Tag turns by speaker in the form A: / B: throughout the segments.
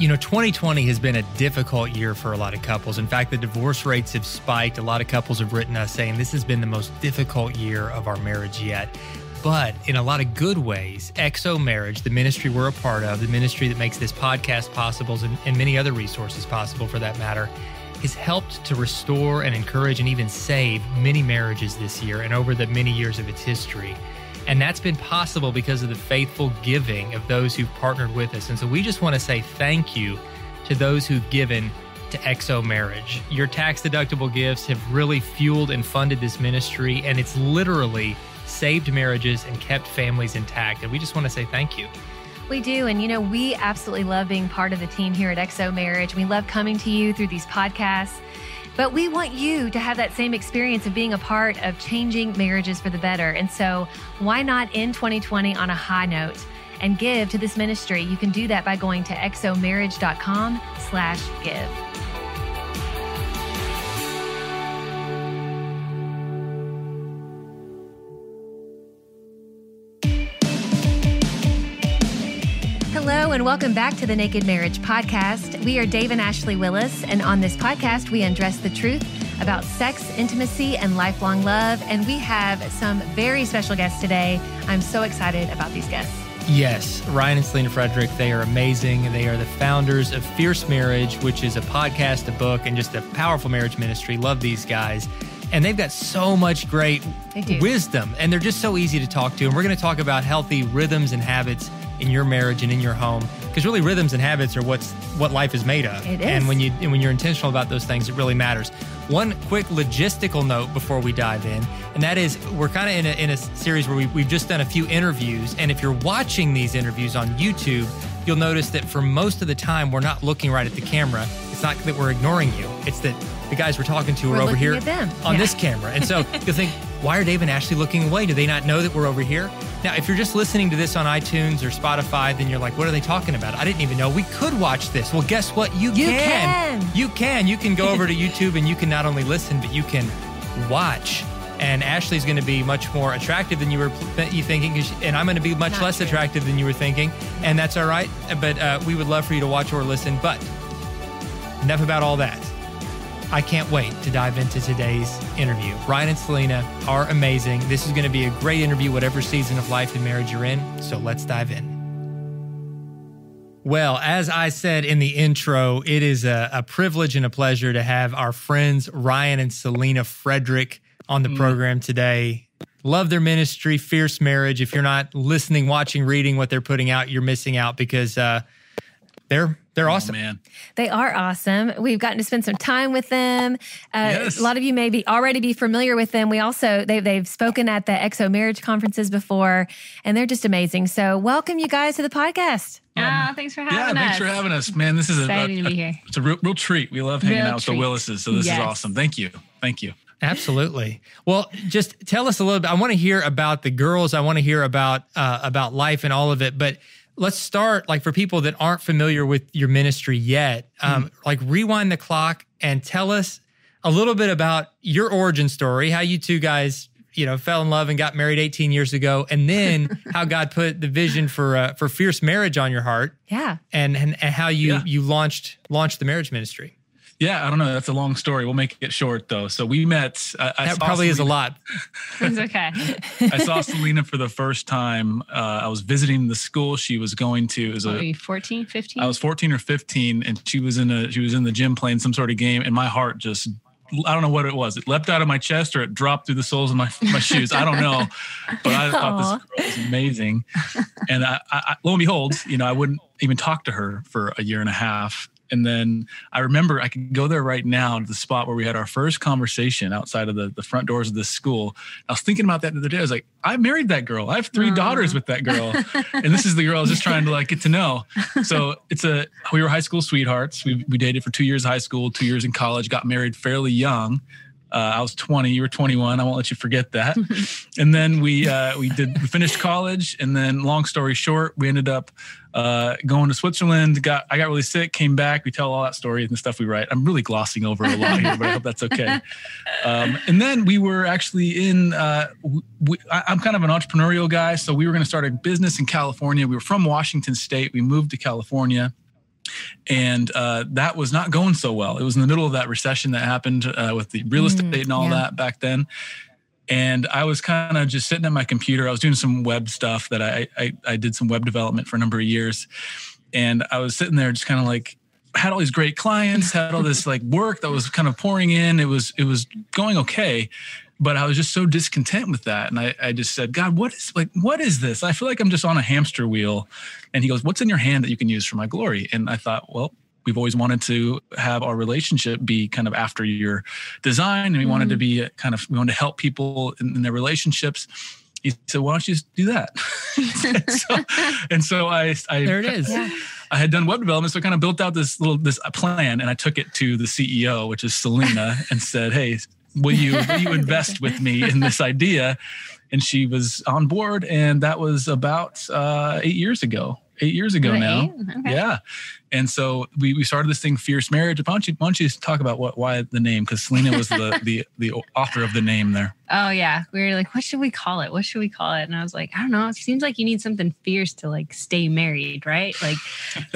A: You know, 2020 has been a difficult year for a lot of couples. In fact, the divorce rates have spiked. A lot of couples have written us saying this has been the most difficult year of our marriage yet. But in a lot of good ways, XO Marriage, the ministry we're a part of, the ministry that makes this podcast possible and, and many other resources possible for that matter, has helped to restore and encourage and even save many marriages this year and over the many years of its history. And that's been possible because of the faithful giving of those who've partnered with us. And so we just want to say thank you to those who've given to XO Marriage. Your tax deductible gifts have really fueled and funded this ministry, and it's literally saved marriages and kept families intact. And we just want to say thank you.
B: We do. And, you know, we absolutely love being part of the team here at XO Marriage. We love coming to you through these podcasts. But we want you to have that same experience of being a part of changing marriages for the better. And so, why not end 2020 on a high note and give to this ministry? You can do that by going to xomarriage.com and welcome back to the Naked Marriage Podcast. We are Dave and Ashley Willis, and on this podcast, we undress the truth about sex, intimacy, and lifelong love. And we have some very special guests today. I'm so excited about these guests.
A: Yes, Ryan and Selena Frederick, they are amazing. They are the founders of Fierce Marriage, which is a podcast, a book, and just a powerful marriage ministry. Love these guys. And they've got so much great wisdom, and they're just so easy to talk to. And we're going to talk about healthy rhythms and habits in your marriage and in your home because really rhythms and habits are what's what life is made of.
B: It is.
A: and when you and when you're intentional about those things it really matters. One quick logistical note before we dive in and that is we're kind of in a, in a series where we, we've just done a few interviews and if you're watching these interviews on youtube you'll notice that for most of the time we're not looking right at the camera. It's not that we're ignoring you. It's that the guys we're talking to
B: We're
A: are over here on
B: Yeah.
A: this camera. And so you'll think why are Dave and Ashley looking away? Do they not know that we're over here? Now, if you're just listening to this on iTunes or Spotify, then you're like, what are they talking about? I didn't even know we could watch this. Well, guess what? You,
B: You
A: can.
B: can.
A: You can. You can go over to YouTube and you can not only listen, but you can watch. And Ashley's going to be much more attractive than you were you thinking, and I'm going to be much
B: Not
A: less
B: true.
A: attractive than you were thinking, and that's all right. But uh, we would love for you to watch or listen. But enough about all that. I can't wait to dive into today's interview. Ryan and Selena are amazing. This is going to be a great interview, whatever season of life and marriage you're in. So let's dive in. Well, as I said in the intro, it is a, a privilege and a pleasure to have our friends Ryan and Selena Frederick on the program today. Love their ministry, Fierce Marriage. If you're not listening, watching, reading what they're putting out, you're missing out because uh, they're they're awesome.
C: man.
B: They are awesome. We've gotten to spend some time with them. Uh,
C: Yes.
B: A lot of you may be already be familiar with them. We also they they've spoken at the XO marriage conferences before, and they're just amazing. So welcome you guys to the podcast.
D: Ah, thanks for having
C: Yeah,
D: us.
C: thanks for having us, man. This is a,
D: Excited
C: a-
D: to be here.
C: it's a real, real treat. We love hanging
D: Real
C: out with the Willises, so this
D: Yes.
C: is awesome. Thank you, thank you.
A: Absolutely. Well, just tell us a little bit. I want to hear about the girls. I want to hear about uh, about life and all of it. But let's start like for people that aren't familiar with your ministry yet. Um, Like rewind the clock and tell us a little bit about your origin story, how you two guys you know fell in love and got married 18 years ago, and then how God put the vision for uh, for fierce marriage on your heart,
B: Yeah.
A: and and, and how you
C: Yeah.
A: you launched launched the marriage ministry.
C: Yeah, I don't know. That's a long story. We'll make it short though. So we met. I, I
A: That
C: saw
A: probably is a lot.
D: It's okay.
C: I saw Selena for the first time. Uh, I was visiting the school she was going to. It was
D: What,
C: a
D: were you 14, 15?
C: I was 14 or 15, and she was in a she was in the gym playing some sort of game, and my heart just I don't know what it was. It leapt out of my chest or it dropped through the soles of my my shoes. I don't know, but I thought this girl was amazing. And I, I, I- lo and behold, you know, I wouldn't even talk to her for a year and a half. And then I remember I could go there right now to the spot where we had our first conversation outside of the, the front doors of this school. I was thinking about that the other day. I was like, I married that girl. I have three daughters with that girl. and this is the girl I was just trying to like get to know. So it's a we were high school sweethearts. We we dated for two years high school, two years in college, got married fairly young. Uh, I was 20, you were 21. I won't let you forget that. and then we uh, we did we finished college, and then long story short, we ended up uh, going to Switzerland. Got I got really sick, came back. We tell all that story and the stuff we write. I'm really glossing over a lot here, but I hope that's okay. Um, and then we were actually in. Uh, we, I, I'm kind of an entrepreneurial guy, so we were going to start a business in California. We were from Washington State. We moved to California. And uh, that was not going so well. It was in the middle of that recession that happened uh, with the real estate
B: Mm,
C: and all
B: yeah.
C: that back then. And I was kind of just sitting at my computer. I was doing some web stuff that I, I I did some web development for a number of years, and I was sitting there just kind of like had all these great clients, had all this like work that was kind of pouring in. It was it was going okay, but I was just so discontent with that. And I, I just said, God, what is like what is this? I feel like I'm just on a hamster wheel. And he goes, What's in your hand that you can use for my glory? And I thought, well, we've always wanted to have our relationship be kind of after your design, and we wanted to mm. be uh, kind of we wanted to help people in, in their relationships. He said, "Why don't you just do that?" so, and so I, I
A: There it is.
B: Yeah.
C: I had done web development, so I kind of built out this little this plan, and I took it to the CEO, which is Selena, and said, "Hey, will you will you invest with me in this idea?" And she was on board, and that was about uh, eight years ago. Eight years ago now.
D: Okay.
C: yeah. And so we, we started this thing, Fierce Marriage. Why don't you, why don't you talk about what why the name? Because Selena was the the the author of the name there.
D: Oh yeah, we were like, what should we call it? What should we call it? And I was like, I don't know. It seems like you need something fierce to like stay married, right? Like,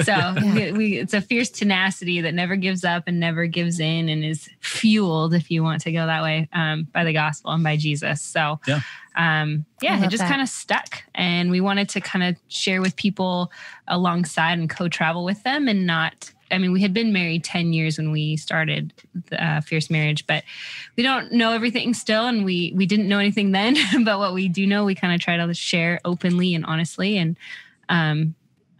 D: so we, we it's a fierce tenacity that never gives up and never gives in and is fueled, if you want to go that way, um, by the gospel and by Jesus. So
C: Yeah.
D: um, yeah, it just kind of stuck, and we wanted to kind of share with people alongside and co-travel with them, and not. I mean, we had been married 10 years when we started the uh, Fierce Marriage, but we don't know everything still and we we didn't know anything then but what we do know we kind of try to share openly and honestly and um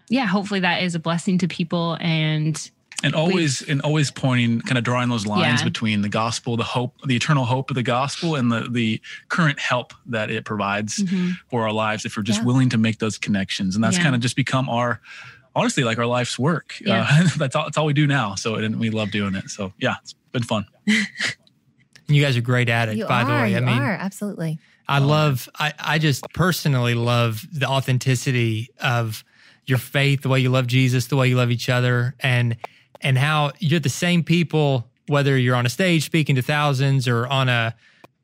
D: yeah hopefully that is a blessing to people and
C: and always and always pointing kind of drawing those lines
D: Yeah.
C: between the gospel the hope the eternal hope of the gospel and the the current help that it provides for our lives if we're just
B: Yeah.
C: willing to make those connections and that's
D: Yeah.
C: kind of just become our honestly like our life's work
D: Yeah.
C: uh, that's all that's all we do now so and we love doing it so yeah it's been fun
A: You guys are great at it,
B: You
A: by
B: are.
A: the way.
B: you
A: I mean,
B: are absolutely.
A: I love, I, I just personally love the authenticity of your faith, the way you love Jesus, the way you love each other, and and how you're the same people, whether you're on a stage speaking to thousands or on a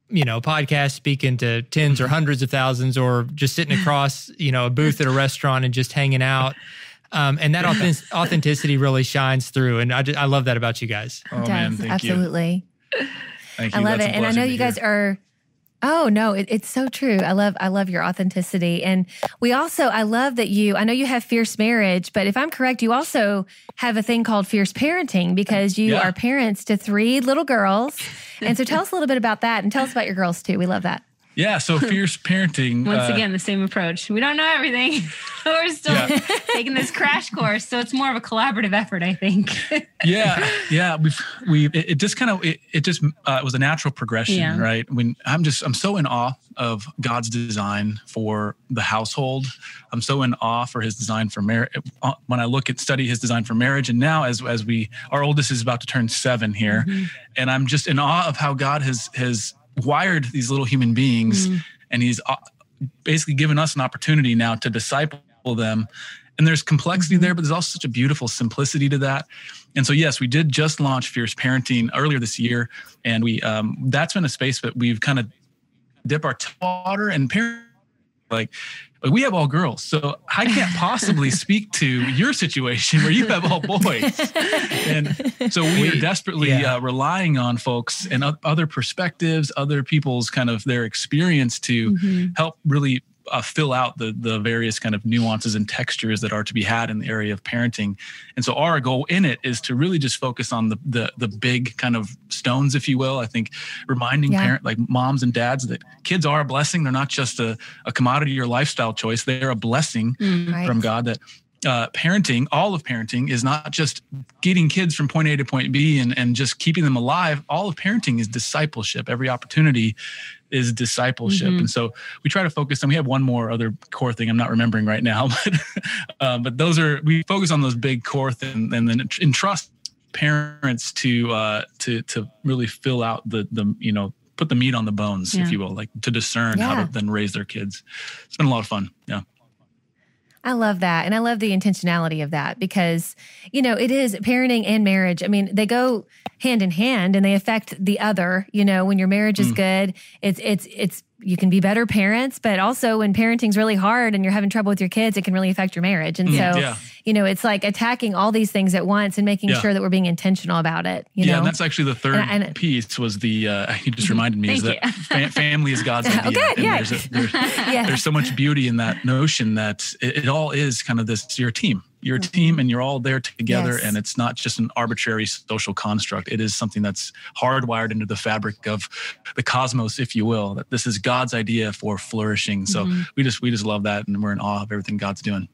A: you know podcast speaking to tens or hundreds of thousands or just sitting across you know a booth at a restaurant and just hanging out um, and that authentic- authenticity really shines through and I, just, I love that about you guys
C: oh
B: it
C: man
B: does.
C: thank you
B: absolutely.
C: thank you
B: I love
C: That's
B: it. And I know you
C: to
B: guys
C: hear.
B: are Oh no, it, it's so true. I love I love your authenticity. And we also I love that you I know you have fierce marriage, but if I'm correct, you also have a thing called fierce parenting because you
C: Yeah.
B: are parents to three little girls. And so tell us a little bit about that and tell us about your girls too. We love that.
C: Yeah so fierce parenting
D: once
C: uh,
D: again the same approach. We don't know everything. We're still
C: Yeah.
D: taking this crash course so it's more of a collaborative effort i think.
C: Yeah yeah we've we it, it just kind of it, it just uh, it was a natural progression
D: Yeah.
C: right? When i'm just i'm so in awe of god's design for the household. I'm so in awe for his design for marriage when i look at study his design for marriage and now as as we our oldest is about to turn seven here. And i'm just in awe of how god has has wired these little human beings and he's uh, basically given us an opportunity now to disciple them. And there's complexity there but there's also such a beautiful simplicity to that. And so yes we did just launch fierce parenting earlier this year and we um, that's been a space that we've kind of dip our water and parent like like, we have all girls so i can't possibly speak to your situation where you have all boys and so we are desperately
A: yeah.
C: uh, relying on folks and o- other perspectives other people's kind of their experience to
D: Mm-hmm.
C: help really uh, fill out the the various kind of nuances and textures that are to be had in the area of parenting. And so our goal in it is to really just focus on the the the big kind of stones, if you will. I think reminding
B: Yeah.
C: parent like moms and dads that kids are a blessing. They're not just a, a commodity or lifestyle choice. They're a blessing
B: Right.
C: from God that uh, parenting, all of parenting is not just getting kids from point A to point B and, and just keeping them alive. All of parenting is discipleship. Every opportunity is discipleship.
D: Mhm.
C: And so we try to focus, and we have one more other core thing I'm not remembering right now, but, um, but those are, we focus on those big core things and then entrust parents to, uh, to, to really fill out the, the, you know, put the meat on the bones,
D: Yeah.
C: if you will, like to discern how to then raise their kids. It's been a lot of fun. Yeah.
B: I love that. And I love the intentionality of that because, you know, it is parenting and marriage. I mean, they go hand in hand and they affect the other. You know, when your marriage is
C: Mm.
B: good, it's it's it's you can be better parents, but also when parenting's really hard and you're having trouble with your kids, it can really affect your marriage. And
C: Mm,
B: so,
C: yeah.
B: you know, it's like attacking all these things at once and making
C: Yeah.
B: sure that we're being intentional about it. You
C: yeah,
B: know,
C: and that's actually the third
B: And- and-
C: piece was the uh, you just reminded me is that fa- family is God's idea.
B: Oh, good,
C: and
B: yeah.
C: there's, a, there's,
B: yeah.
C: there's so much beauty in that notion that it, it all is kind of this you're team. You're a mm-hmm. team and you're all there together
B: Yes.
C: and it's not just an arbitrary social construct. It is something that's hardwired into the fabric of the cosmos, if you will, that this is God's idea for flourishing. So mm-hmm. we just we just love that and we're in awe of everything God's doing.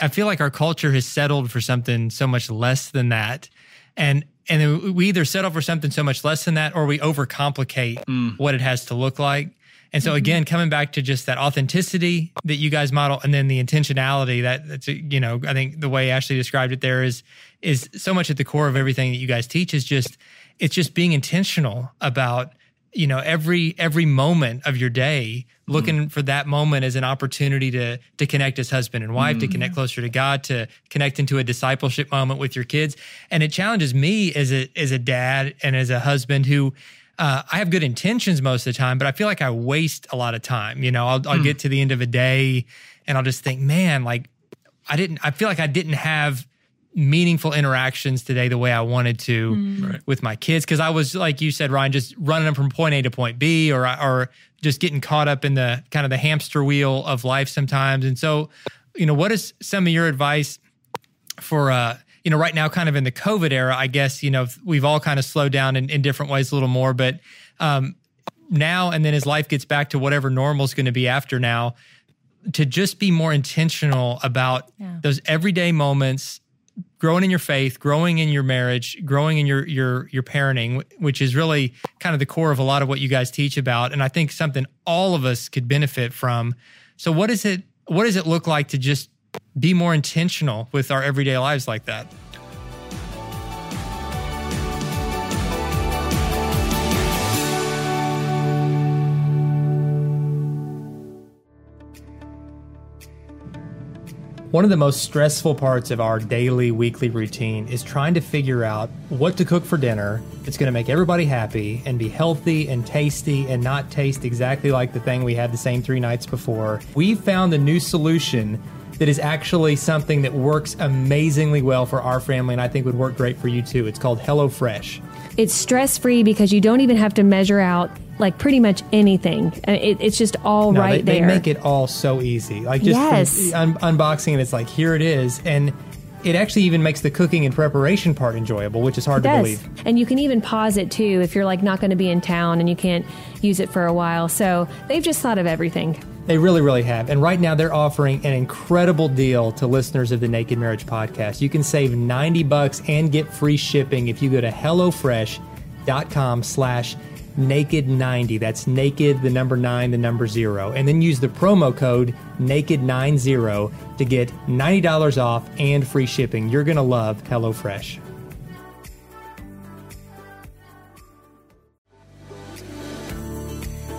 A: I feel like our culture has settled for something so much less than that. And and then we either settle for something so much less than that or we overcomplicate mm. what it has to look like. And so mm-hmm. again, coming back to just that authenticity that you guys model and then the intentionality that that's you know, I think the way Ashley described it there is is so much at the core of everything that you guys teach is just it's just being intentional about you know every every moment of your day looking mm-hmm. for that moment as an opportunity to to connect as husband and wife to mm-hmm. connect closer to god to connect into a discipleship moment with your kids. And it challenges me as a as a dad and as a husband who uh, I have good intentions most of the time, but I feel like I waste a lot of time. You know, I'll, I'll get to the end of a day and I'll just think, man, like I didn't, I feel like I didn't have meaningful interactions today the way I wanted to
C: Right.
A: with my kids because I was like you said, Ryan, just running them from point A to point B, or or just getting caught up in the kind of the hamster wheel of life sometimes. And so, you know, what is some of your advice for uh you know right now kind of in the covid era i guess you know we've all kind of slowed down in, in different ways a little more but um now and then as life gets back to whatever normal is going to be after now to just be more intentional about
B: Yeah.
A: those everyday moments growing in your faith growing in your marriage growing in your your your parenting which is really kind of the core of a lot of what you guys teach about and i think something all of us could benefit from so what is it what does it look like to just be more intentional with our everyday lives like that One of the most stressful parts of our daily, weekly routine is trying to figure out what to cook for dinner that's going to make everybody happy and be healthy and tasty and not taste exactly like the thing we had the same three nights before. We found a new solution that is actually something that works amazingly well for our family and I think would work great for you too. It's called HelloFresh.
E: It's stress free because you don't even have to measure out like pretty much anything. Uh, It, it's just all
A: No,
E: right
A: they,
E: there.
A: They make it all so easy. Like just
E: Yes.
A: un- unboxing it, it's like here it is, and it actually even makes the cooking and preparation part enjoyable, which is hard to believe.
E: And you can even pause it too if you're like not going to be in town and you can't use it for a while. So they've just thought of everything.
A: They really, really have. And right now they're offering an incredible deal to listeners of the Naked Marriage Podcast. You can save 90 bucks and get free shipping if you go to HelloFresh.com slash naked90. That's naked, the number nine, the number zero. And then use the promo code naked90 to get $90 off and free shipping. You're going to love HelloFresh.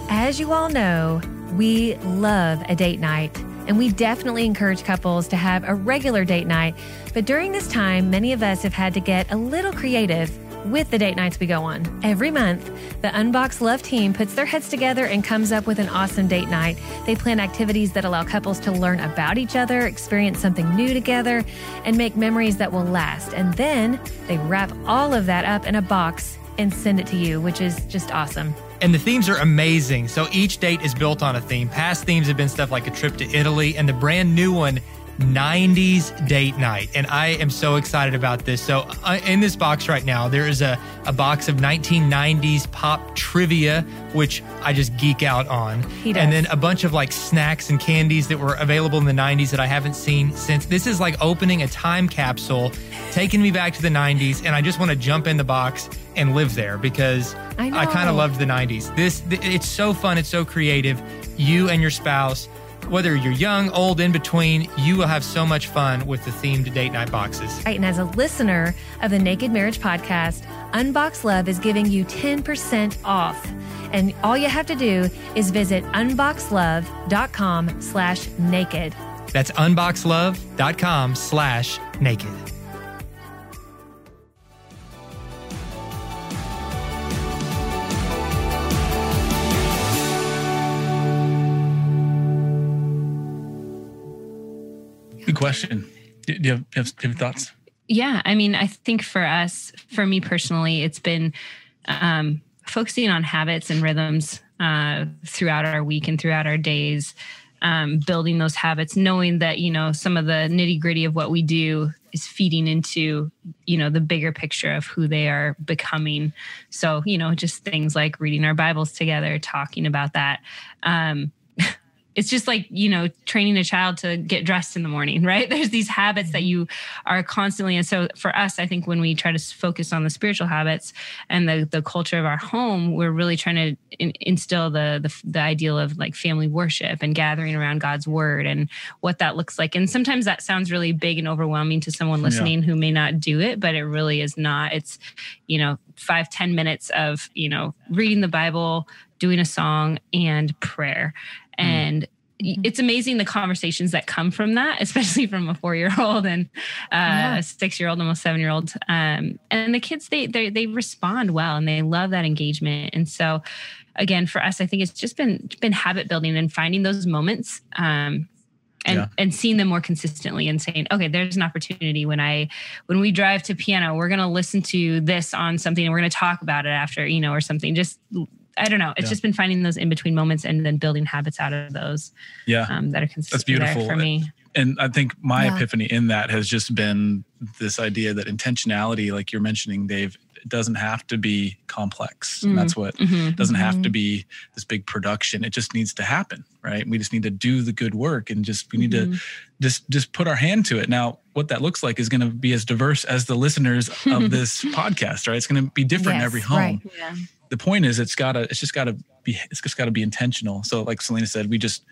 B: As you all know, we love a date night, and we definitely encourage couples to have a regular date night. But during this time, many of us have had to get a little creative with the date nights we go on. Every month, the Unbox Love team puts their heads together and comes up with an awesome date night. They plan activities that allow couples to learn about each other, experience something new together, and make memories that will last. And then they wrap all of that up in a box and send it to you, which is just awesome.
A: And the themes are amazing. So each date is built on a theme. Past themes have been stuff like a trip to Italy, and the brand new one, 90s date night. And I am so excited about this. So uh, in this box right now, there is a, a box of 1990s pop trivia, which I just geek out on.
B: He does.
A: And then a bunch of like snacks and candies that were available in the 90s that I haven't seen since. This is like opening a time capsule, taking me back to the 90s, and I just want to jump in the box and live there because
B: I
A: I kind of loved the 90s. This th- it's so fun, it's so creative. You and your spouse, whether you're young, old, in between, you will have so much fun with the themed date night boxes.
B: Right, and as a listener of the Naked Marriage Podcast, Unbox Love is giving you 10% off. And all you have to do is visit unboxlove.com slash naked.
A: That's unboxlove.com slash naked.
C: Question. Do you have, have, have thoughts?
D: Yeah, I mean, I think for us, for me personally, it's been um, focusing on habits and rhythms uh, throughout our week and throughout our days, um, building those habits, knowing that you know some of the nitty gritty of what we do is feeding into you know the bigger picture of who they are becoming. So you know, just things like reading our Bibles together, talking about that. Um, it's just like you know training a child to get dressed in the morning right there's these habits that you are constantly and so for us i think when we try to focus on the spiritual habits and the the culture of our home we're really trying to in, instill the, the the ideal of like family worship and gathering around god's word and what that looks like and sometimes that sounds really big and overwhelming to someone listening yeah. who may not do it but it really is not it's you know five ten minutes of you know reading the bible doing a song and prayer. And mm-hmm. it's amazing the conversations that come from that, especially from a four year old and uh, yeah. a six year old, almost seven year old. Um, and the kids, they, they, they respond well and they love that engagement. And so, again, for us, I think it's just been, been habit building and finding those moments. Um, and yeah. and seeing them more consistently and saying okay there's an opportunity when i when we drive to piano we're going to listen to this on something and we're going to talk about it after you know or something just I don't know. It's yeah. just been finding those in between moments and then building habits out of those.
C: Yeah,
D: um, that are consistent.
C: That's beautiful
D: for me.
C: And I think my yeah. epiphany in that has just been this idea that intentionality, like you're mentioning, Dave, doesn't have to be complex. Mm-hmm. And that's what mm-hmm. doesn't have to mm-hmm. be this big production. It just needs to happen, right? We just need to do the good work and just we need mm-hmm. to just just put our hand to it. Now, what that looks like is going to be as diverse as the listeners of this podcast, right? It's going to be different yes, in every home. Right. Yeah the point is it's gotta it's just gotta be it's just gotta be intentional so like selena said we just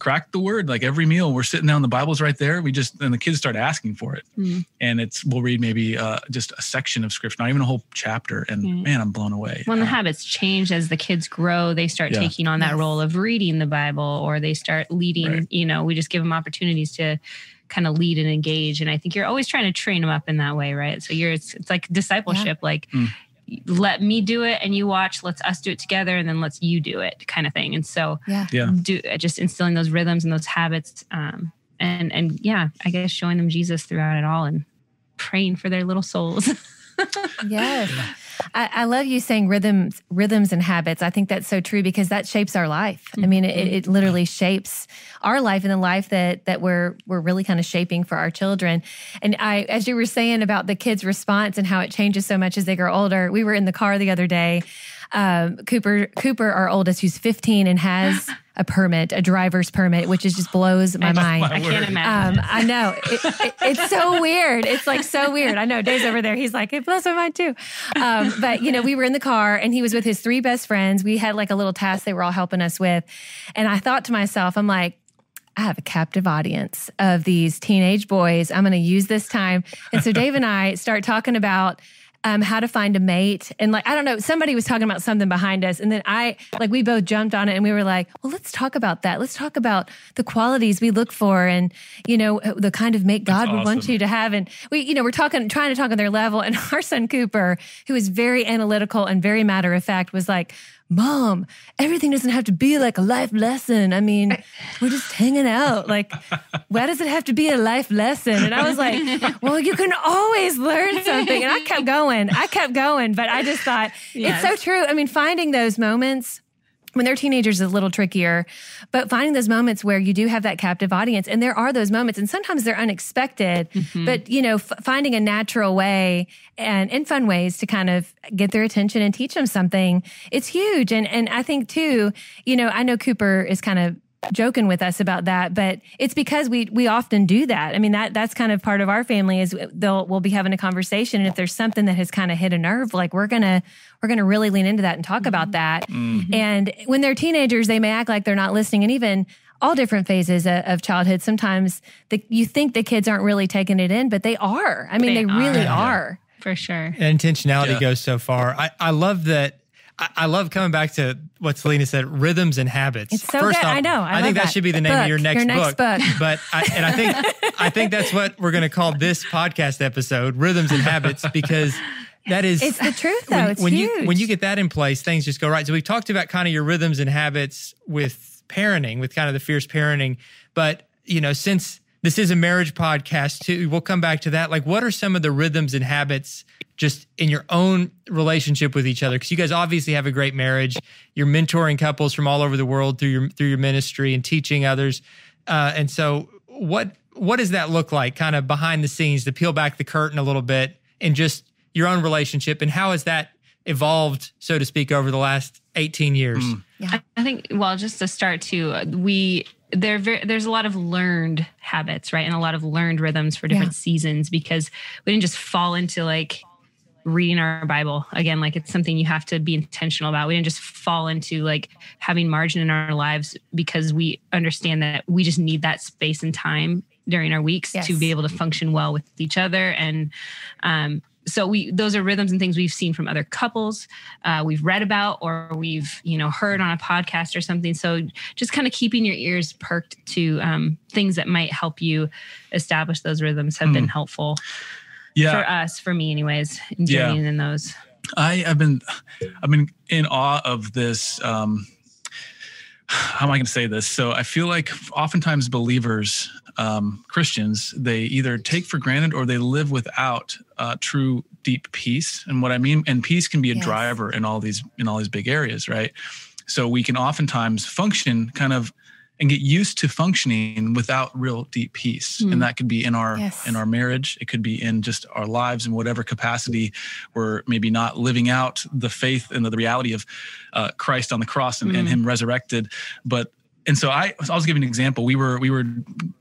C: crack the word. Like every meal we're sitting down the bible's right there. We just and the kids start asking for it. Mm. and it's we'll read maybe uh, just a section of scripture not even a whole chapter. And mm. man i'm blown away.
D: When the uh, habits change as the kids grow. They start yeah. taking on that role of reading the bible or they start leading right. you know we just give them opportunities to kind of lead and engage. And i think you're always trying to train them up in that way right? So you're it's, it's like discipleship. Yeah. like mm let me do it and you watch let's us do it together and then let's you do it kind of thing. And so
C: yeah, yeah.
D: do just instilling those rhythms and those habits um and and yeah i guess showing them jesus throughout it all and praying for their little souls
B: yes I, I, love you saying rhythms, rhythms and habits. I think that's so true because that shapes our life. Mm-hmm. I mean, it, it, literally shapes our life and the life that that we're we're really kind of shaping for our children. And I, as you were saying about the kids' response and how it changes so much as they grow older, we were in the car the other day. Um, Cooper, Cooper, our oldest, who's 15 and has a permit, a driver's permit, which is just blows my mind.
D: I can't imagine.
B: Um, I know it, it, it's so weird. It's like so weird. I know Dave's over there. He's like, it blows my mind too. Um, but you know, we were in the car and he was with his three best friends. We had like a little task they were all helping us with, and I thought to myself, I'm like. I have a captive audience of these teenage boys. I'm going to use this time. And so Dave and I start talking about um, how to find a mate. And like, I don't know, somebody was talking about something behind us. And then I, like, we both jumped on it and we were like, well, let's talk about that. Let's talk about the qualities we look for and, you know, the kind of mate God would want you to have. And we, you know, we're talking, trying to talk on their level. And our son Cooper, who is very analytical and very matter of fact, was like, Mom, everything doesn't have to be like a life lesson. I mean, we're just hanging out. Like, why does it have to be a life lesson? And I was like, Well, you can always learn something. And I kept going. I kept going. But I just thought, yes. it's so true. I mean, finding those moments when they're teenagers is a little trickier, but finding those moments where you do have that captive audience, and there are those moments, and sometimes they're unexpected, mm-hmm. but you know, f- finding a natural way and in fun ways to kind of get their attention and teach them something, it's huge. And and I think too, you know, I know Cooper is kind of joking with us about that, but it's because we we often do that. I mean that that's kind of part of our family is they'll we'll be having a conversation, and if there's something that has kind of hit a nerve, like we're gonna we're gonna really lean into that and talk mm-hmm. about that. Mm-hmm. And when they're teenagers, they may act like they're not listening, and even all different phases of, of childhood. Sometimes the, you think the kids aren't really taking it in, but they are. I mean, they, they really are.
D: For sure.
A: And intentionality yeah. goes so far. I, I love that I love coming back to what Selena said: rhythms and habits.
B: It's so First good. Off, I know. I,
A: I think that. that. should be the name
B: book,
A: of your next,
B: your next book.
A: book. But I, and I think I think that's what we're going to call this podcast episode: rhythms and habits, because that is
B: it's the truth though.
A: When,
B: it's
A: when
B: huge.
A: you when you get that in place, things just go right. So we've talked about kind of your rhythms and habits with parenting, with kind of the fierce parenting, but you know since this is a marriage podcast too. We'll come back to that. Like, what are some of the rhythms and habits just in your own relationship with each other? Because you guys obviously have a great marriage. You're mentoring couples from all over the world through your through your ministry and teaching others. Uh, and so, what what does that look like, kind of behind the scenes, to peel back the curtain a little bit, and just your own relationship, and how has that evolved, so to speak, over the last 18 years? Mm.
D: Yeah. I think, well, just to start too, we, there, there's a lot of learned habits, right? And a lot of learned rhythms for different yeah. seasons because we didn't just fall into like reading our Bible again, like it's something you have to be intentional about. We didn't just fall into like having margin in our lives because we understand that we just need that space and time during our weeks yes. to be able to function well with each other and um, so we those are rhythms and things we've seen from other couples uh, we've read about or we've you know heard on a podcast or something so just kind of keeping your ears perked to um, things that might help you establish those rhythms have mm. been helpful yeah for us for me anyways journeying yeah. in those
C: i have been i've been in awe of this um how am I going to say this? So I feel like oftentimes believers, um, Christians, they either take for granted or they live without uh, true deep peace. And what I mean, and peace can be a yes. driver in all these in all these big areas, right? So we can oftentimes function kind of and get used to functioning without real deep peace mm. and that could be in our yes. in our marriage it could be in just our lives in whatever capacity we're maybe not living out the faith and the, reality of uh, christ on the cross and, mm. and him resurrected but and so I, I was giving an example. We were we were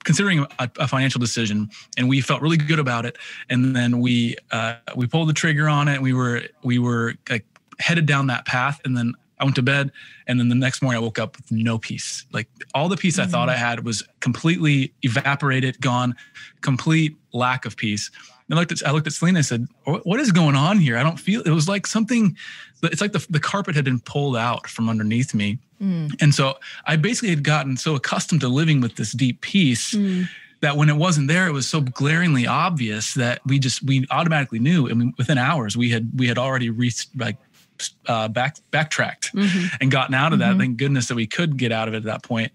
C: considering a, a, financial decision, and we felt really good about it. And then we uh, we pulled the trigger on it. we were we were like headed down that path. And then I went to bed, and then the next morning I woke up with no peace. Like all the peace mm-hmm. I thought I mm. had was completely evaporated, gone, complete lack of peace. And I looked at I looked at Selena and said, "What is going on here? I don't feel." It was like something. It's like the the carpet had been pulled out from underneath me, mm. and so I basically had gotten so accustomed to living with this deep peace. Mm that when it wasn't there, it was so glaringly obvious that we just we automatically knew. I mean, within hours, we had we had already reached like uh, back backtracked mm-hmm. and gotten out of that. Mm-hmm. Thank goodness that we could get out of it at that point.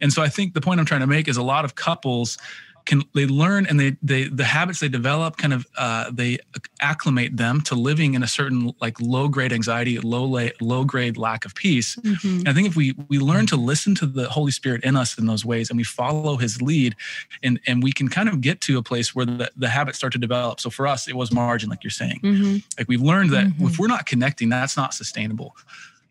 C: And so I think the point I'm trying to make is a lot of couples can they learn and they they the habits they develop kind of uh, they acclimate them to living in a certain like low grade anxiety low low grade lack of peace mm-hmm. i think if we we learn to listen to the holy spirit in us in those ways and we follow his lead and and we can kind of get to a place where the, the habits start to develop so for us it was margin like you're saying mm-hmm. like we've learned that mm-hmm. if we're not connecting that's not sustainable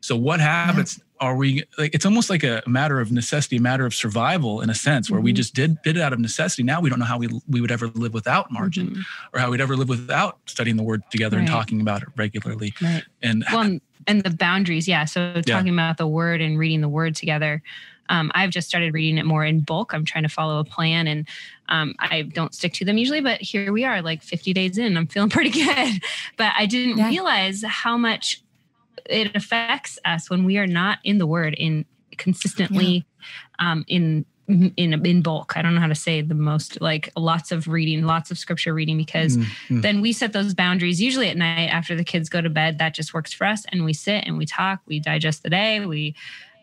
C: so what habits yeah. are we like it's almost like a matter of necessity, a matter of survival in a sense where mm-hmm. we just did did it out of necessity. Now we don't know how we we would ever live without margin mm-hmm. or how we'd ever live without studying the word together right. and talking about it regularly.
D: Right. And well, and the boundaries, yeah. So talking yeah. about the word and reading the word together. Um, I've just started reading it more in bulk. I'm trying to follow a plan and um, I don't stick to them usually, but here we are, like 50 days in. I'm feeling pretty good. but I didn't yeah. realize how much it affects us when we are not in the word in consistently yeah. um, in in in bulk. I don't know how to say the most like lots of reading, lots of scripture reading because mm-hmm. then we set those boundaries usually at night after the kids go to bed. That just works for us and we sit and we talk, we digest the day, we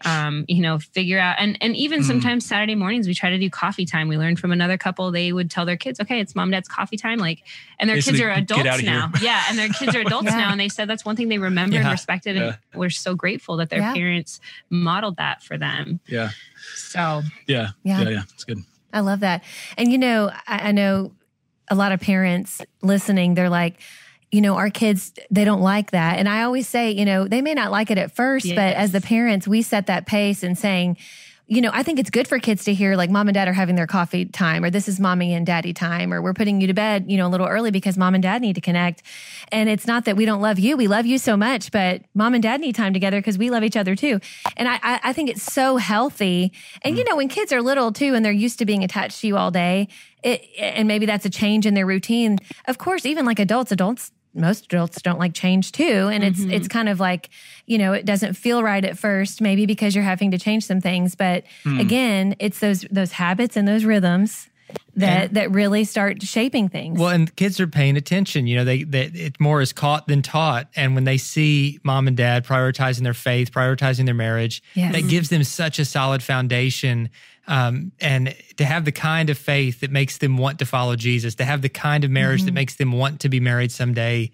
D: um, you know, figure out and and even mm. sometimes Saturday mornings we try to do coffee time. We learned from another couple, they would tell their kids, okay, it's mom dad's coffee time. Like and their Basically, kids are adults now. yeah. And their kids are adults yeah. now. And they said that's one thing they remember yeah. and respected. And we're so grateful that their parents modeled that for them.
C: Yeah.
D: So
C: yeah. Yeah. Yeah. Yeah. It's good.
E: I love that. And you know, I, I know a lot of parents listening, they're like, you know, our kids, they don't like that. And I always say, you know, they may not like it at first, yes. but as the parents, we set that pace and saying, you know, I think it's good for kids to hear like mom and dad are having their coffee time, or this is mommy and daddy time, or we're putting you to bed, you know, a little early because mom and dad need to connect. And it's not that we don't love you. We love you so much, but mom and dad need time together because we love each other too. And I, I think it's so healthy. And, you mm. know, when kids are little too, and they're used to being attached to you all day, it, and maybe that's a change in their routine. Of course, even like adults, adults most adults don't like change too and it's mm-hmm. it's kind of like you know it doesn't feel right at first maybe because you're having to change some things but mm. again it's those those habits and those rhythms that
A: And-
E: that really start shaping things.
A: Well, and kids are paying attention. You know, they, they it more is caught than taught. And when they see mom and dad prioritizing their faith, prioritizing their marriage,
E: Yes.
A: that gives them such a solid foundation. Um, and to have the kind of faith that makes them want to follow Jesus, to have the kind of marriage that makes them want to be married someday.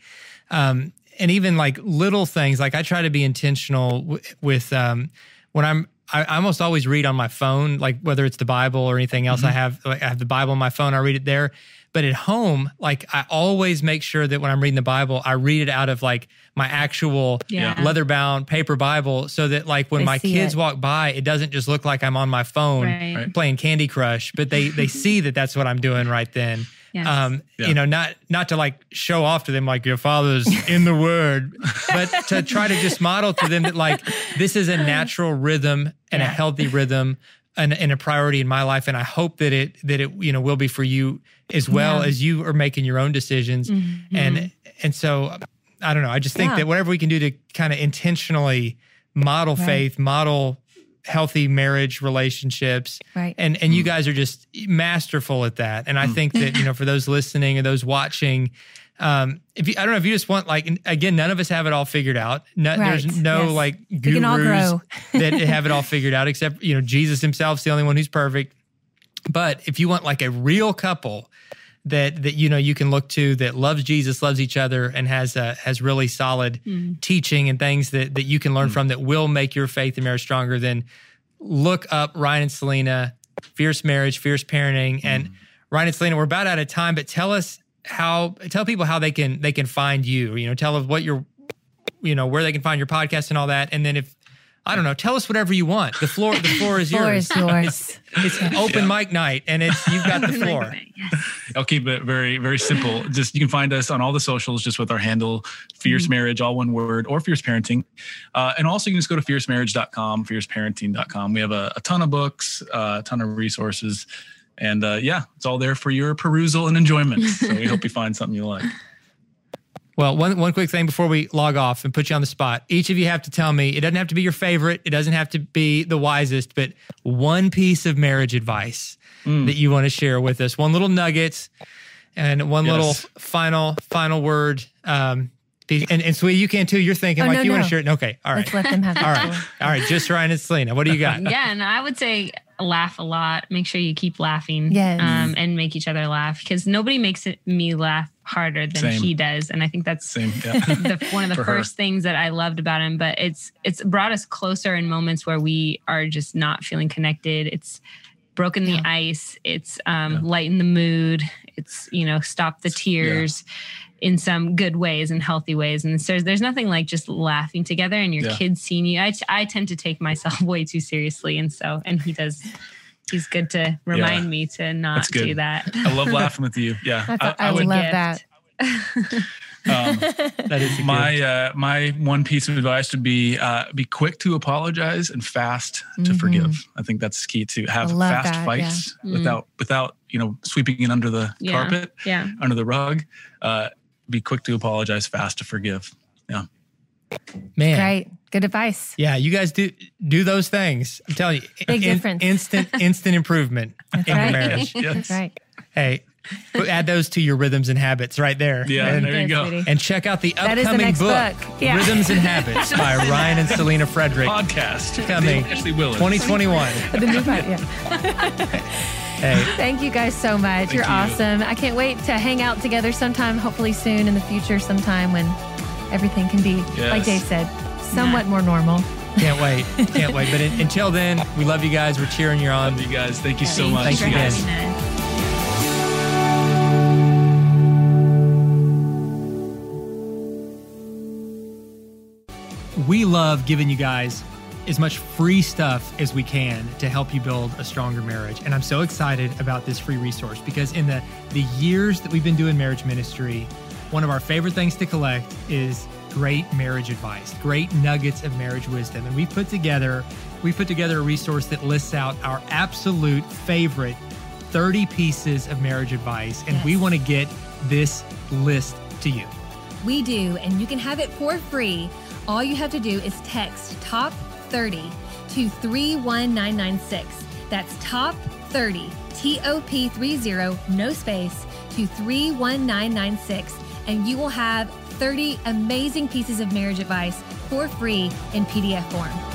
A: Um, and even like little things, like I try to be intentional w- with um, when I'm I I almost always read on my phone, like whether it's the Bible or anything else. I have like, I have the Bible on my phone. I read it there. But at home, like I always make sure that when I'm reading the Bible, I read it out of like my actual
D: Yeah.
A: leather bound paper Bible, so that like when
E: They
A: my kids
E: it.
A: walk by, it doesn't just look like I'm on my phone
D: Right.
C: Right.
A: playing Candy Crush, but they they see that that's what I'm doing right then.
D: Yes.
A: Um,
C: Yeah.
A: you know, not not to like show off to them like your father's in the word, but to try to just model to them that like this is a natural rhythm and a healthy rhythm and, and a priority in my life. And I hope that it that it you know will be for you as well
E: Yeah.
A: as you are making your own decisions. Mm-hmm. And and so I don't know. I just think
E: Yeah.
A: that whatever we can do to kind of intentionally model
E: Right.
A: faith, model healthy marriage relationships
E: Right.
A: and and you mm. guys are just masterful at that and i mm. think that you know for those listening or those watching um if you i don't know if you just want like again none of us have it all figured out no,
E: Right.
A: there's no
E: Yes.
A: like
E: We can
A: gurus that have it all figured out except you know jesus himself's the only one who's perfect but if you want like a real couple that that you know you can look to that loves Jesus, loves each other, and has uh, has really solid teaching and things that that you can learn from that will make your faith and marriage stronger. Then look up Ryan and Selena, Fierce Marriage, Fierce Parenting, and Ryan and Selena. We're about out of time, but tell us how tell people how they can they can find you. You know, tell us what your you know where they can find your podcast and all that, and then if I don't know, tell us whatever you want. The floor the floor is
E: Floor
A: yours.
E: is yours.
A: It's open mic night, and it's you've got the floor.
C: I'll keep it very, very simple. Just you can find us on all the socials just with our handle, Fierce Marriage, all one word, or Fierce Parenting. Uh, and also you can just go to fiercemarriage.com, fierceparenting.com. We have a, a ton of books, uh, a ton of resources. And uh, yeah, it's all there for your perusal and enjoyment. So we hope you find something you like.
A: Well, one one quick thing before we log off and put you on the spot. Each of you have to tell me. It doesn't have to be your favorite. It doesn't have to be the wisest, but one piece of marriage advice that you want to share with us. One little nugget, and one
C: Yes.
A: little final final word. Um, piece- and and Sweetie, you can too. You're thinking
E: Oh,
A: like
E: no,
A: you want to share it. Okay, all right,
E: Let's let them have the
A: all right,
E: floor.
A: all right. Just Ryan and Selena. What do you got?
D: yeah, and I would say laugh a lot. Make sure you keep laughing.
E: Yes.
D: Um, and make each other laugh because nobody makes it, me laugh harder than
C: Same.
D: he does. And I think that's
C: Same. Yeah.
D: the, one of the
C: For her.
D: first things that I loved about him. But it's it's brought us closer in moments where we are just not feeling connected. It's broken the ice. It's um,
C: Yeah.
D: lightened the mood. It's you know stopped the tears. In some good ways and healthy ways, and so there's nothing like just laughing together and your
C: Yeah.
D: kids seeing you. I, I tend to take myself way too seriously, and so and he does. He's good to remind me to not
C: That's good.
D: do that.
C: I love laughing with you. Yeah.
E: I, thought, I,
C: would,
E: love
D: gift.
E: that.
C: um,
A: That is
C: my uh, my one piece of advice would be uh, be quick to apologize and fast to
E: Mhm.
C: forgive. I think that's key to have fast
E: that,
C: fights
D: yeah. Mm.
C: without without you know sweeping it under the
D: Yeah.
C: carpet,
D: Yeah.
C: under the rug. Uh, be quick to apologize, fast to forgive. Yeah,
A: man.
E: Great. Good advice.
A: Yeah, you guys do do those things. I'm telling you,
E: Big difference.
A: instant instant improvement in your
E: right.
A: marriage.
C: yes.
E: That's right.
A: Hey, add those to your rhythms and habits right there.
C: Yeah,
A: and,
C: there you go.
E: sweetie.
A: and check out the
E: That is the
A: upcoming
E: next
A: book,
E: book. Yeah.
A: Rhythms and Habits by Ryan and Selena Frederick,
C: Podcast
A: Coming.
C: Ashley Willis.
A: 2021.
E: The new part, yeah.
A: Hey,
E: Thank you guys so much. You're
C: you.
E: awesome. I can't wait to hang out together sometime, hopefully soon in the future, sometime when everything can be, like
C: Yes.
E: Dave said, somewhat more normal.
A: can't wait. Can't wait. But in, until then, we love you guys. We're cheering you on.
C: Love you guys. Thank you so
D: Thank
C: much.
A: Thanks
D: you for
A: again.
D: having us.
A: We love giving you guys as much free stuff as we can to help you build a stronger marriage. And I'm so excited about this free resource because in the, the years that we've been doing marriage ministry, one of our favorite things to collect is great marriage advice, great nuggets of marriage wisdom. And we put together we put together a resource that lists out our absolute favorite 30 pieces of marriage advice. And we want to get this list to you.
E: We do, and you can have it for free. All you have to do is text TOP 30 to 31996. That's TOP
B: 30, TOP30, no space, to 31996, and you will have 30 amazing pieces of marriage advice for free in PDF form.